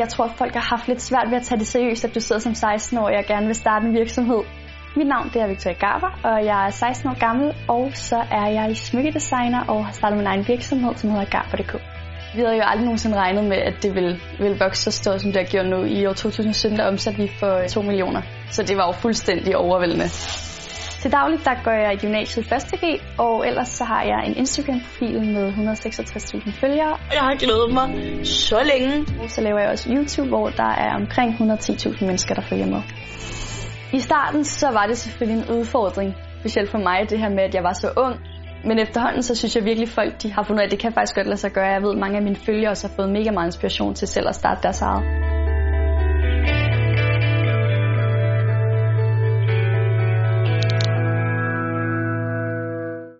Jeg tror, at folk har haft lidt svært ved at tage det seriøst, at du sidder som 16-årig og gerne vil starte en virksomhed. Mit navn det er Victoria Garber, og jeg er 16 år gammel, og så er jeg smykkedesigner og har startet min egen virksomhed, som hedder Garber.dk. Vi havde jo aldrig nogensinde regnet med, at det ville, ville vokse så stort, som det har gjort nu. I år 2017 der omsatte vi for 2 millioner, så det var jo fuldstændig overvældende. Til dagligt der går jeg i gymnasiet 1. G, og ellers så har jeg en Instagram-profil med 166.000 følgere. Jeg har glædet mig så længe. Så laver jeg også YouTube, hvor der er omkring 110.000 mennesker, der følger med. I starten så var det selvfølgelig en udfordring, specielt for mig, det her med, at jeg var så ung. Men efterhånden så synes jeg virkelig, at folk de har fundet ud af, at det kan faktisk godt lade sig gøre. Jeg ved, at mange af mine følgere også har fået mega meget inspiration til selv at starte deres eget.